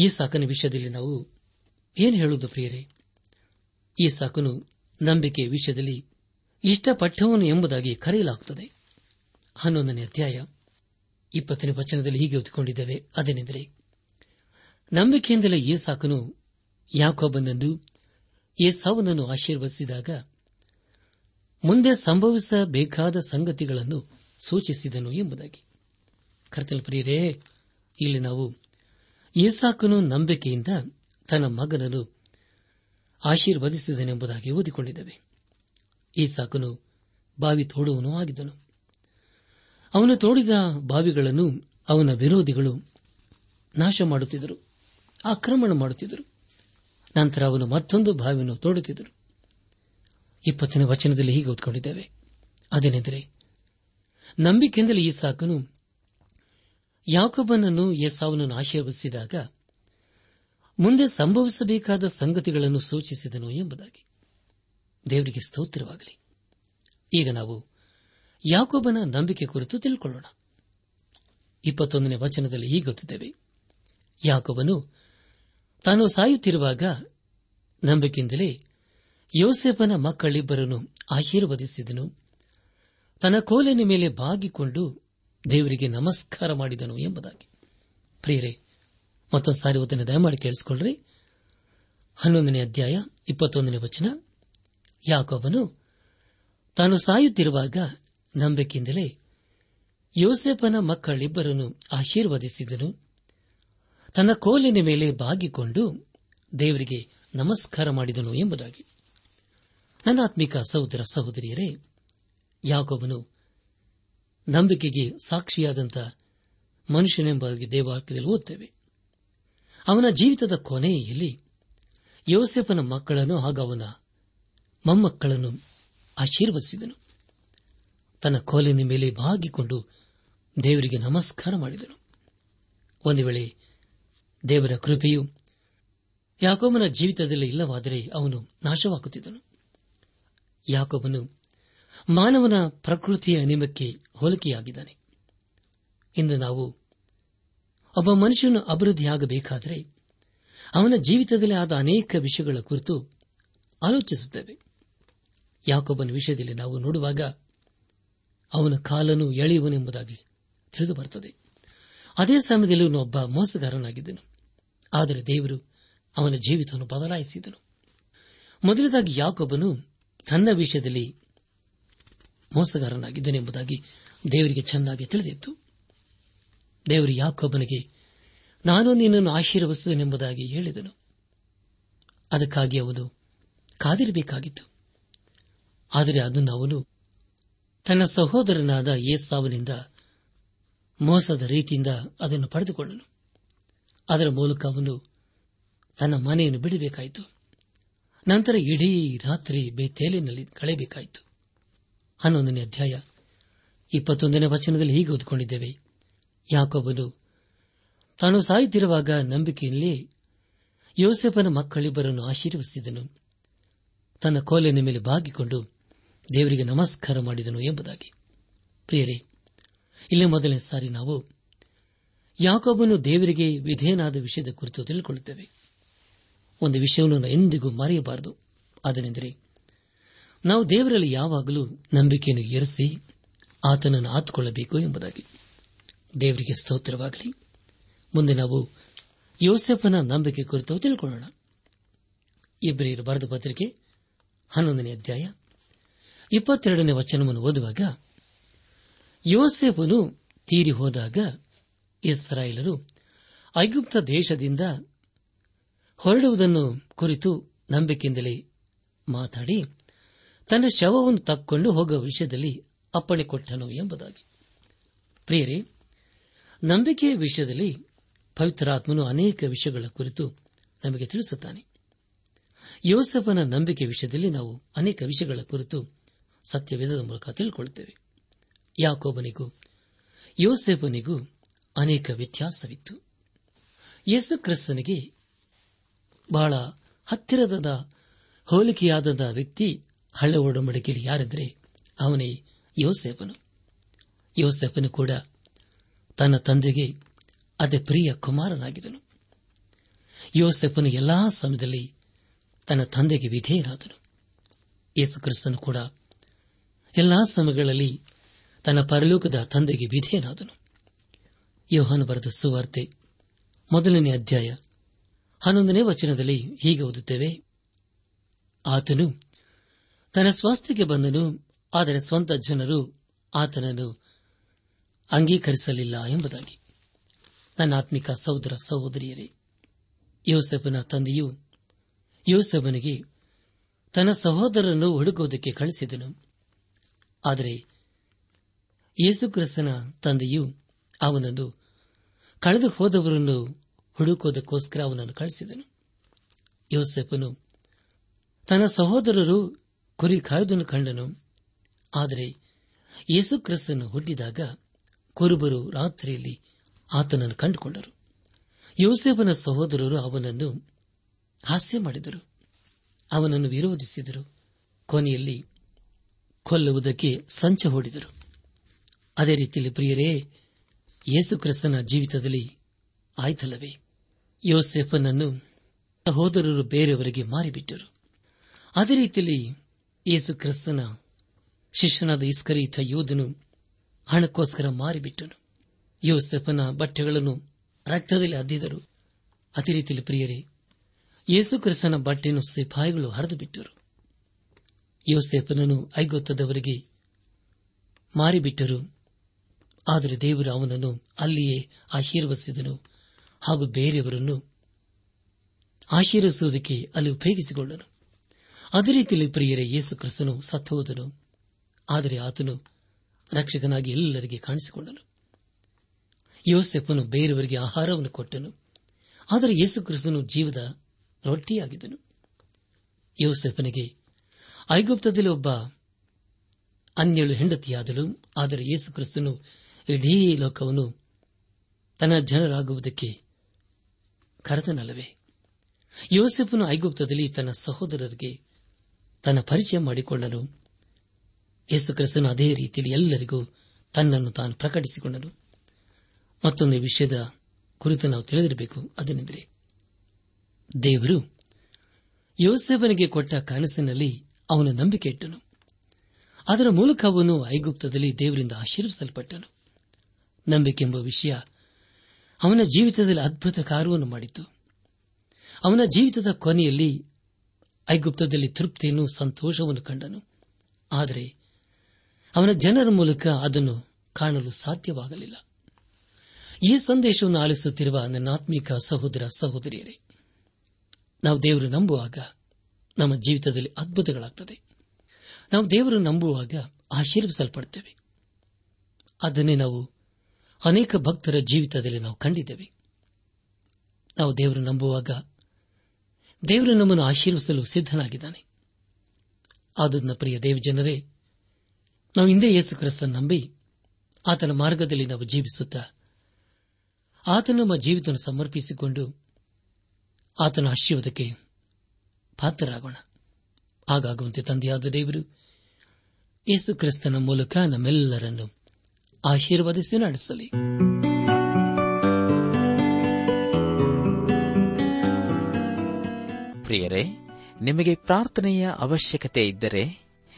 ಈ ಸಾಕನ ವಿಷಯದಲ್ಲಿ ನಾವು ಏನು ಹೇಳುವುದು ಪ್ರಿಯರೇ? ಈ ಸಾಕನು ನಂಬಿಕೆ ವಿಷಯದಲ್ಲಿ ಇಷ್ಟಪಟ್ಟವನು ಎಂಬುದಾಗಿ ಕರೆಯಲಾಗುತ್ತದೆ. ಹನ್ನೊಂದನೇ ಅಧ್ಯಾಯ, ಇಪ್ಪತ್ತನೇ ವಚನದಲ್ಲಿ ಹೀಗೆ ಓದಿಕೊಂಡಿದ್ದೇವೆ, ಅದೇನೆಂದರೆ, ನಂಬಿಕೆಯಿಂದಲೇ ಈ ಸಾಕನು ಯಾಕೊಬ್ಬನನ್ನು ಈ ಸಾವನನ್ನು ಆಶೀರ್ವದಿಸಿದಾಗ ಮುಂದೆ ಸಂಭವಿಸಬೇಕಾದ ಸಂಗತಿಗಳನ್ನು ಸೂಚಿಸಿದನು ಎಂಬುದಾಗಿ. ಕರ್ತಲ್ ಪ್ರಿಯರೇ, ಇಲ್ಲಿ ನಾವು ಈಸಾಕನು ನಂಬಿಕೆಯಿಂದ ತನ್ನ ಮಗನನ್ನು ಆಶೀರ್ವದಿಸಿದನೆಂಬುದಾಗಿ ಓದಿಕೊಂಡಿದ್ದೇವೆ. ಈಸಾಕನು ಬಾವಿ ತೋಡುವನು ಆಗಿದ್ದನು. ಅವನು ತೋಡಿದ ಬಾವಿಗಳನ್ನು ಅವನ ವಿರೋಧಿಗಳು ನಾಶ ಮಾಡುತ್ತಿದ್ದರು, ಆಕ್ರಮಣ ಮಾಡುತ್ತಿದ್ದರು. ನಂತರ ಅವನು ಮತ್ತೊಂದು ಬಾವಿಯನ್ನು ತೋಡುತ್ತಿದ್ದರು. ಇಪ್ಪತ್ತನೇ ವಚನದಲ್ಲಿ ಹೀಗೆ ಓದ್ಕೊಂಡಿದ್ದೇವೆ. ಅದೇನೆಂದರೆ, ನಂಬಿಕೆಯಿಂದಲೇ ಈ ಸಾಕನು ಯಾಕೊಬ್ಬನನ್ನು ಯಸಾವನನ್ನು ಆಶೀರ್ವದಿಸಿದಾಗ ಮುಂದೆ ಸಂಭವಿಸಬೇಕಾದ ಸಂಗತಿಗಳನ್ನು ಸೂಚಿಸಿದನು ಎಂಬುದಾಗಿ ದೇವರಿಗೆ ಸ್ತೋತ್ರವಾಗಲಿ. ಈಗ ನಾವು ಯಾಕೋಬನ ನಂಬಿಕೆ ಕುರಿತು ತಿಳ್ಕೊಳ್ಳೋಣ. ಇಪ್ಪತ್ತೊಂದನೇ ವಚನದಲ್ಲಿ ಹೀಗೆ ಗೊತ್ತಿದ್ದೇವೆ. ಯಾಕೊಬ್ಬನು ತಾನು ಸಾಯುತ್ತಿರುವಾಗ ನಂಬಿಕೆಯಿಂದಲೇ ಯೋಸೆಫನ ಮಕ್ಕಳಿಬ್ಬರನ್ನು ಆಶೀರ್ವದಿಸಿದನು. ತನ್ನ ಕೋಲಿನ ಮೇಲೆ ಬಾಗಿಕೊಂಡು ದೇವರಿಗೆ ನಮಸ್ಕಾರ ಮಾಡಿದನು ಎಂಬುದಾಗಿ. ಪ್ರಿಯರೇ ಮತ್ತೊಂದು ಸಾರಿ ಓದನೆ ದಯಮಾಡಿ ಕೇಳಿಸಿಕೊಳ್ಳ್ರಿ ಹನ್ನೊಂದನೇ ಅಧ್ಯಾಯ, ಇಪ್ಪತ್ತೊಂದನೇ ವಚನ. ಯಾಕೊಬ್ಬನು ತಾನು ಸಾಯುತ್ತಿರುವಾಗ ನಂಬಿಕೆಯಿಂದಲೇ ಯೋಸೆಫನ ಮಕ್ಕಳಿಬ್ಬರನ್ನು ಆಶೀರ್ವದಿಸಿದನು. ತನ್ನ ಕೋಲಿನ ಮೇಲೆ ಬಾಗಿಕೊಂಡು ದೇವರಿಗೆ ನಮಸ್ಕಾರ ಮಾಡಿದನು ಎಂಬುದಾಗಿ. ನನ್ನ ಆತ್ಮಿಕ ಸಹೋದರ ಸಹೋದರಿಯರೇ ಯಾಕೊಬ್ಬನು ನಂಬಿಕೆಗೆ ಸಾಕ್ಷಿಯಾದಂಥ ಮನುಷ್ಯನೆಂಬ ದೇವಾಲಯದಲ್ಲಿ ಓದ್ತೇವೆ. ಅವನ ಜೀವಿತದ ಕೊನೆಯಲ್ಲಿ ಯೋಸೆಫನ ಮಕ್ಕಳನ್ನು ಹಾಗೂ ಅವನ ಮೊಮ್ಮಕ್ಕಳನ್ನು ಆಶೀರ್ವದಿಸಿದನು. ತನ್ನ ಕೋಲಿನ ಮೇಲೆ ಬಾಗಿಕೊಂಡು ದೇವರಿಗೆ ನಮಸ್ಕಾರ ಮಾಡಿದನು. ಒಂದು ವೇಳೆ ದೇವರ ಕೃಪೆಯು ಯಾಕೋಬನ ಜೀವಿತದಲ್ಲಿ ಇಲ್ಲವಾದರೆ ಅವನು ನಾಶವಾಗುತ್ತಿದ್ದನು. ಯಾಕೋಬನು ಮಾನವನ ಪ್ರಕೃತಿಯ ನಿಮಕ್ಕೆ ಹೋಲಿಕೆಯಾಗಿದ್ದಾನೆ. ಇಂದು ನಾವು ಒಬ್ಬ ಮನುಷ್ಯನು ಅಭಿವೃದ್ಧಿಯಾಗಬೇಕಾದರೆ ಅವನ ಜೀವಿತದಲ್ಲಿ ಆದ ಅನೇಕ ವಿಷಯಗಳ ಕುರಿತು ಆಲೋಚಿಸುತ್ತೇವೆ. ಯಾಕೊಬ್ಬನ ವಿಷಯದಲ್ಲಿ ನಾವು ನೋಡುವಾಗ ಅವನ ಕಾಲನು ಎಳೆಯುವನೆಂಬುದಾಗಿ ತಿಳಿದು ಬರುತ್ತದೆ ಅದೇ ಸಮಯದಲ್ಲಿ ಒಬ್ಬ ಮೋಸಗಾರನಾಗಿದ್ದನು. ಆದರೆ ದೇವರು ಅವನ ಜೀವಿತವನ್ನು ಬದಲಾಯಿಸಿದನು. ಮೊದಲದಾಗಿ ಯಾಕೊಬ್ಬನು ತನ್ನ ವಿಷಯದಲ್ಲಿ ಮೋಸಗಾರನಾಗಿದ್ದನೆಂಬುದಾಗಿ ದೇವರಿಗೆ ಚೆನ್ನಾಗಿ ತಿಳಿದಿತ್ತು. ದೇವರು ಯಾಕೊಬ್ಬನಿಗೆ ನಾನು ನಿನ್ನನ್ನು ಆಶೀರ್ವಸುತ್ತೇನೆಂಬುದಾಗಿ ಹೇಳಿದನು. ಅದಕ್ಕಾಗಿ ಅವನು ಕಾದಿರಬೇಕಾಗಿತ್ತು. ಆದರೆ ಅದನ್ನು ಅವನು ತನ್ನ ಸಹೋದರನಾದ ಏಸಾವನಿಂದ ಮೋಸದ ರೀತಿಯಿಂದ ಅದನ್ನು ಪಡೆದುಕೊಂಡನು. ಅದರ ಮೂಲಕ ಅವನು ತನ್ನ ಮನೆಯನ್ನು ಬಿಡಬೇಕಾಯಿತು. ನಂತರ ಇಡೀ ರಾತ್ರಿ ಬೇತೇಲಿನಲ್ಲಿ ಕಳೆಯಬೇಕಾಯಿತು. ಹನ್ನೊಂದನೇ ಅಧ್ಯಾಯ ಇಪ್ಪತ್ತೊಂದನೇ ವಚನದಲ್ಲಿ ಹೀಗೆ ಓದಿಕೊಂಡಿದ್ದೇವೆ. ಯಾಕೊಬ್ಬನು ತಾನು ಸಾಯುತ್ತಿರುವಾಗ ನಂಬಿಕೆಯಲ್ಲಿ ಯೋಸೆಫನ ಮಕ್ಕಳಿಬ್ಬರನ್ನು ಆಶೀರ್ವಿಸಿದನು ತನ್ನ ಕೋಲಿನ ಮೇಲೆ ಬಾಗಿಕೊಂಡು ದೇವರಿಗೆ ನಮಸ್ಕಾರ ಮಾಡಿದನು ಎಂಬುದಾಗಿ. ಪ್ರಿಯರೇ ಇಲ್ಲೇ ಮೊದಲನೇ ಸಾರಿ ನಾವು ಯಾಕೊಬ್ಬನು ದೇವರಿಗೆ ವಿಧೇಯನಾದ ವಿಷಯದ ಕುರಿತು ತಿಳಿದುಕೊಳ್ಳುತ್ತೇವೆ. ಒಂದು ವಿಷಯವನ್ನು ಎಂದಿಗೂ ಮರೆಯಬಾರದು. ಅದನೆಂದರೆ ನಾವು ದೇವರಲ್ಲಿ ಯಾವಾಗಲೂ ನಂಬಿಕೆಯನ್ನು ಏರಿಸಿ ಆತನನ್ನು ಆತುಕೊಳ್ಳಬೇಕು ಎಂಬುದಾಗಿ. ದೇವರಿಗೆ ಸ್ತೋತ್ರವಾಗಲಿ. ಮುಂದೆ ನಾವು ಯೋಸೆಫನ ನಂಬಿಕೆ ಕುರಿತು ತಿಳ್ಕೊಳ್ಳೋಣ. ಇಬ್ಬರಿಯರು ಬರೆದ ಪತ್ರಿಕೆ ಹನ್ನೊಂದನೇ ಅಧ್ಯಾಯ ಇಪ್ಪತ್ತೆರಡನೇ ವಚನವನ್ನು ಓದುವಾಗ ಯೋಸೆಫನು ತೀರಿ ಹೋದಾಗ ಇಸ್ರಾಯೇಲರು ಐಗುಪ್ತ ದೇಶದಿಂದ ಹೊರಡುವುದನ್ನು ಕುರಿತು ನಂಬಿಕೆಯಿಂದಲೇ ಮಾತಾಡಿ ತನ್ನ ಶವವನ್ನು ತಕ್ಕೊಂಡು ಹೋಗುವ ವಿಷಯದಲ್ಲಿ ಅಪ್ಪಣೆ ಕೊಟ್ಟನು ಎಂಬುದಾಗಿ. ಪ್ರಿಯರೇ ನಂಬಿಕೆಯ ವಿಷಯದಲ್ಲಿ ಪವಿತ್ರಾತ್ಮನು ಅನೇಕ ವಿಷಯಗಳ ಕುರಿತು ನಮಗೆ ತಿಳಿಸುತ್ತಾನೆ. ಯೋಸಫನ ನಂಬಿಕೆ ವಿಷಯದಲ್ಲಿ ನಾವು ಅನೇಕ ವಿಷಯಗಳ ಕುರಿತು ಸತ್ಯವೇದದ ಮೂಲಕ ತಿಳಿದುಕೊಳ್ಳುತ್ತೇವೆ. ಯಾಕೋಬನಿಗೂ ಯೋಸೆಫನಿಗೂ ಅನೇಕ ವ್ಯತ್ಯಾಸವಿತ್ತು. ಯೇಸು ಕ್ರಿಸ್ತನಿಗೆ ಬಹಳ ಹತ್ತಿರದ ಹೋಲಿಕೆಯಾದ ವ್ಯಕ್ತಿ ಹಳ್ಳ ಒಡಂಬಡಿಕೆಯಲ್ಲಿ ಯಾರೆಂದರೆ ಅವನೇ ಯೋಸೆಫನು. ಯೋಸೆಫನು ಕೂಡ ತನ್ನ ತಂದೆಗೆ ಅದೇ ಪ್ರಿಯ ಕುಮಾರನಾಗಿದ್ದನು ಯೋಸೆಫನು ಎಲ್ಲಾ ಸಮಯದಲ್ಲಿ ತನ್ನ ತಂದೆಗೆ ವಿಧೇಯನಾದನು. ಯೇಸುಕ್ರಿಸ್ತನು ಕೂಡ ಎಲ್ಲಾ ಸಮಯಗಳಲ್ಲಿ ತನ್ನ ಪರಲೋಕದ ತಂದೆಗೆ ವಿಧೇಯನಾದನು. ಯೋಹಾನ ಬರೆದ ಸುವಾರ್ತೆ ಮೊದಲನೇ ಅಧ್ಯಾಯ ಹನ್ನೊಂದನೇ ವಚನದಲ್ಲಿ ಹೀಗೆ ಓದುತ್ತೇವೆ. ಆತನು ತನ್ನ ಸ್ವಾಸ್ಥ್ಯಕ್ಕೆ ಬಂದನು, ಆದರೆ ಸ್ವಂತ ಜನರು ಆತನನ್ನು ಅಂಗೀಕರಿಸಲಿಲ್ಲ ಎಂಬುದಾಗಿ. ನನ್ನ ಆತ್ಮಿಕ ಸಹೋದರ ಸಹೋದರಿಯರೇ, ಯೋಸೆಫನ ತಂದೆಯು ಯೋಸೆಫನಿಗೆ ತನ್ನ ಸಹೋದರನ್ನು ಹುಡುಕುವುದಕ್ಕೆ ಕಳಿಸಿದನು ಆದರೆ ಯೇಸುಕ್ರಿಸ್ತನ ತಂದೆಯು ಅವನನ್ನು ಕಳೆದು ಹೋದವರನ್ನು ಹುಡುಕುವುದಕ್ಕೋಸ್ಕರ ಅವನನ್ನು ಕಳಿಸಿದನು ಯೋಸೆಫನು ತನ್ನ ಸಹೋದರರು ಕುರಿ ಕಾಯ್ದನ್ನು ಕಂಡನು. ಆದರೆ ಯೇಸುಕ್ರಿಸ್ತನು ಹುಟ್ಟಿದಾಗ ಕುರುಬರು ರಾತ್ರಿಯಲ್ಲಿ ಆತನನ್ನು ಕಂಡುಕೊಂಡರು. ಯೋಸೆಫನ ಸಹೋದರರು ಅವನನ್ನು ಹಾಸ್ಯ ಮಾಡಿದರು. ಅವನನ್ನು ವಿರೋಧಿಸಿದರು. ಕೊನೆಯಲ್ಲಿ ಕೊಲ್ಲುವುದಕ್ಕೆ ಸಂಚ ಹೂಡಿದರು. ಅದೇ ರೀತಿಯಲ್ಲಿ ಪ್ರಿಯರೇ, ಯೇಸುಕ್ರಿಸ್ತನ ಜೀವಿತದಲ್ಲಿ ಆಯ್ತಲ್ಲವೇ? ಯೋಸೆಫನನ್ನು ಸಹೋದರರು ಬೇರೆಯವರಿಗೆ ಮಾರಿಬಿಟ್ಟರು. ಅದೇ ರೀತಿಯಲ್ಲಿ ಯೇಸು ಕ್ರಿಸ್ತನ ಶಿಷ್ಯನಾದ ಇಸ್ಕರೀತ ಯೋಧನು ಹಣಕ್ಕೋಸ್ಕರ ಮಾರಿಬಿಟ್ಟನು. ಯೋಸೆಫನ ಬಟ್ಟೆಗಳನ್ನು ರಕ್ತದಲ್ಲಿ ಅದ್ದಿದರು ಅದೇ ರೀತಿಯಲ್ಲಿ ಪ್ರಿಯರೇ, ಯೇಸುಕ್ರಿಸ್ತನ ಬಟ್ಟೆಯನ್ನು ಸಿಪಾಯಿಗಳು ಹರಿದು ಬಿಟ್ಟರು ಯೋಸೆಫನನ್ನು ಐಗೊತ್ತದವರಿಗೆ ಮಾರಿಬಿಟ್ಟರು. ಆದರೆ ದೇವರು ಅವನನ್ನು ಅಲ್ಲಿಯೇ ಆಶೀರ್ವಸಿದನು ಹಾಗೂ ಬೇರೆಯವರನ್ನು ಆಶೀರ್ವಿಸುವುದಕ್ಕೆ ಅಲ್ಲಿ ಉಪಯೋಗಿಸಿಕೊಂಡನು ಅದೇ ರೀತಿಯಲ್ಲಿ ಪ್ರಿಯರೇ ಯೇಸು ಕ್ರಿಸ್ತನು ಸತ್ತೋದನು ಆದರೆ ಆತನು ರಕ್ಷಕನಾಗಿ ಎಲ್ಲರಿಗೆ ಕಾಣಿಸಿಕೊಂಡನು. ಯೋಸೆಫನು ಬೇರೆಯವರಿಗೆ ಆಹಾರವನ್ನು ಕೊಟ್ಟನು. ಆದರೆ ಯೇಸುಕ್ರಿಸ್ತನು ಜೀವದ ರೊಟ್ಟಿಯಾಗಿದ್ದನು. ಯೋಸೆಫನಿಗೆ, ಐಗುಪ್ತದಲ್ಲಿ ಒಬ್ಬ ಅನ್ಯಳು ಹೆಂಡತಿಯಾದಳು. ಆದರೆ ಯೇಸುಕ್ರಿಸ್ತನು ಇಡೀ ಲೋಕವನ್ನು ತನ್ನ ಜನರಾಗುವುದಕ್ಕೆ ಕರೆತನಲ್ಲವೇ ಯೋಸೆಫನು ಐಗುಪ್ತದಲ್ಲಿ ತನ್ನ ಸಹೋದರರಿಗೆ ತನ್ನ ಪರಿಚಯ ಮಾಡಿಕೊಂಡನು. ಯೇಸು ಕ್ರಿಸ್ತನು ಅದೇ ರೀತಿಯಲ್ಲಿ ಎಲ್ಲರಿಗೂ ತನ್ನನ್ನು ತಾನು ಪ್ರಕಟಿಸಿಕೊಂಡನು. ಮತ್ತೊಂದು ವಿಷಯದ ಕುರಿತು ನಾವು ತಿಳಿದಿರಬೇಕು, ಅದನೆಂದರೆ ದೇವರು ಯೋಸೆಫನಿಗೆ ಕೊಟ್ಟ ಕನಸಿನಲ್ಲಿ ಅವನು ನಂಬಿಕೆ ಇಟ್ಟನು ಅದರ ಮೂಲಕ ಅವನು ಐಗುಪ್ತದಲ್ಲಿ ದೇವರಿಂದ ಆಶೀರ್ವಿಸಲ್ಪಟ್ಟನು. ನಂಬಿಕೆಂಬ ವಿಷಯ ಅವನ ಜೀವಿತದಲ್ಲಿ ಅದ್ಭುತ ಕಾರ್ಯವನ್ನು ಮಾಡಿತು. ಅವನ ಜೀವಿತದ ಕೊನೆಯಲ್ಲಿ ಐಗುಪ್ತದಲ್ಲಿ ತೃಪ್ತಿಯನ್ನು ಸಂತೋಷವನ್ನು ಕಂಡನು. ಆದರೆ ಅವನ ಜನರ ಮೂಲಕ ಅದನ್ನು ಕಾಣಲು ಸಾಧ್ಯವಾಗಲಿಲ್ಲ. ಈ ಸಂದೇಶವನ್ನು ಆಲಿಸುತ್ತಿರುವ ನನ್ನ ಆತ್ಮಿಕ ಸಹೋದರ ಸಹೋದರಿಯರೇ, ನಾವು ದೇವರು ನಂಬುವಾಗ ನಮ್ಮ ಜೀವಿತದಲ್ಲಿ ಅದ್ಭುತಗಳಾಗ್ತದೆ. ನಾವು ದೇವರು ನಂಬುವಾಗ ಆಶೀರ್ವಿಸಲ್ಪಡ್ತೇವೆ. ಅದನ್ನೇ ನಾವು ಅನೇಕ ಭಕ್ತರ ಜೀವಿತದಲ್ಲಿ ನಾವು ಕಂಡಿದ್ದೇವೆ. ನಾವು ದೇವರು ನಂಬುವಾಗ ದೇವರು ನಮ್ಮನ್ನು ಆಶೀರ್ವಿಸಲು ಸಿದ್ದನಾಗಿದ್ದಾನೆ ಆದನ್ನ ಪ್ರಿಯ ದೇವಜನರೇ ನಾವು ಹಿಂದೆ ಯೇಸು ಕ್ರಿಸ್ತನ್ ನಂಬಿ ಆತನ ಮಾರ್ಗದಲ್ಲಿ ನಾವು ಜೀವಿಸುತ್ತಾ ಆತನ ನಮ್ಮ ಜೀವಿತ ಸಮರ್ಪಿಸಿಕೊಂಡು ಆತನ ಆಶೀರ್ವಾದಕ್ಕೆ ಪಾತ್ರರಾಗೋಣ. ಹಾಗಾಗುವಂತೆ ತಂದೆಯಾದ ದೇವರು, ಯೇಸು ಕ್ರಿಸ್ತನ ಮೂಲಕ ನಮ್ಮೆಲ್ಲರನ್ನು ಆಶೀರ್ವದಿಸಿ ನಡೆಸಲಿ. ಪ್ರಿಯರೇ, ನಿಮಗೆ ಪ್ರಾರ್ಥನೆಯ ಅವಶ್ಯಕತೆ ಇದ್ದರೆ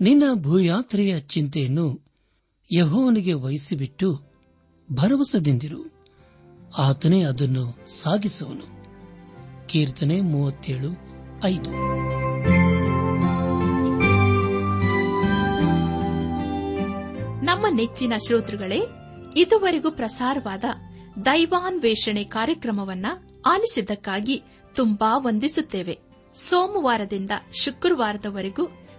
ನಿನ್ನ ಭೂಯಾತ್ರೆಯ ಚಿಂತೆಯನ್ನು ಯಹೋವನಿಗೆ ವಹಿಸಿಬಿಟ್ಟು ಭರವಸೆದಿಂದಿರು. ಆತನೇ ಅದನ್ನು ಸಾಗಿಸುವನು. ಕೀರ್ತನೆ ಮೂವತ್ತೇಳು, ಐದು. ನಮ್ಮ ನೆಚ್ಚಿನ ಶ್ರೋತೃಗಳೇ, ಇದುವರೆಗೂ ಪ್ರಸಾರವಾದ ದೈವಾನ್ವೇಷಣೆ ಕಾರ್ಯಕ್ರಮವನ್ನ ಆಲಿಸಿದ್ದಕ್ಕಾಗಿ ತುಂಬಾ ವಂದಿಸುತ್ತೇವೆ. ಸೋಮವಾರದಿಂದ ಶುಕ್ರವಾರದವರೆಗೂ